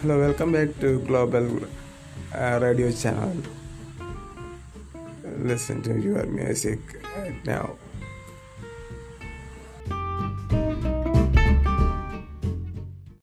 Hello, welcome back to Global uh, Radio Channel. Listen to your music right now.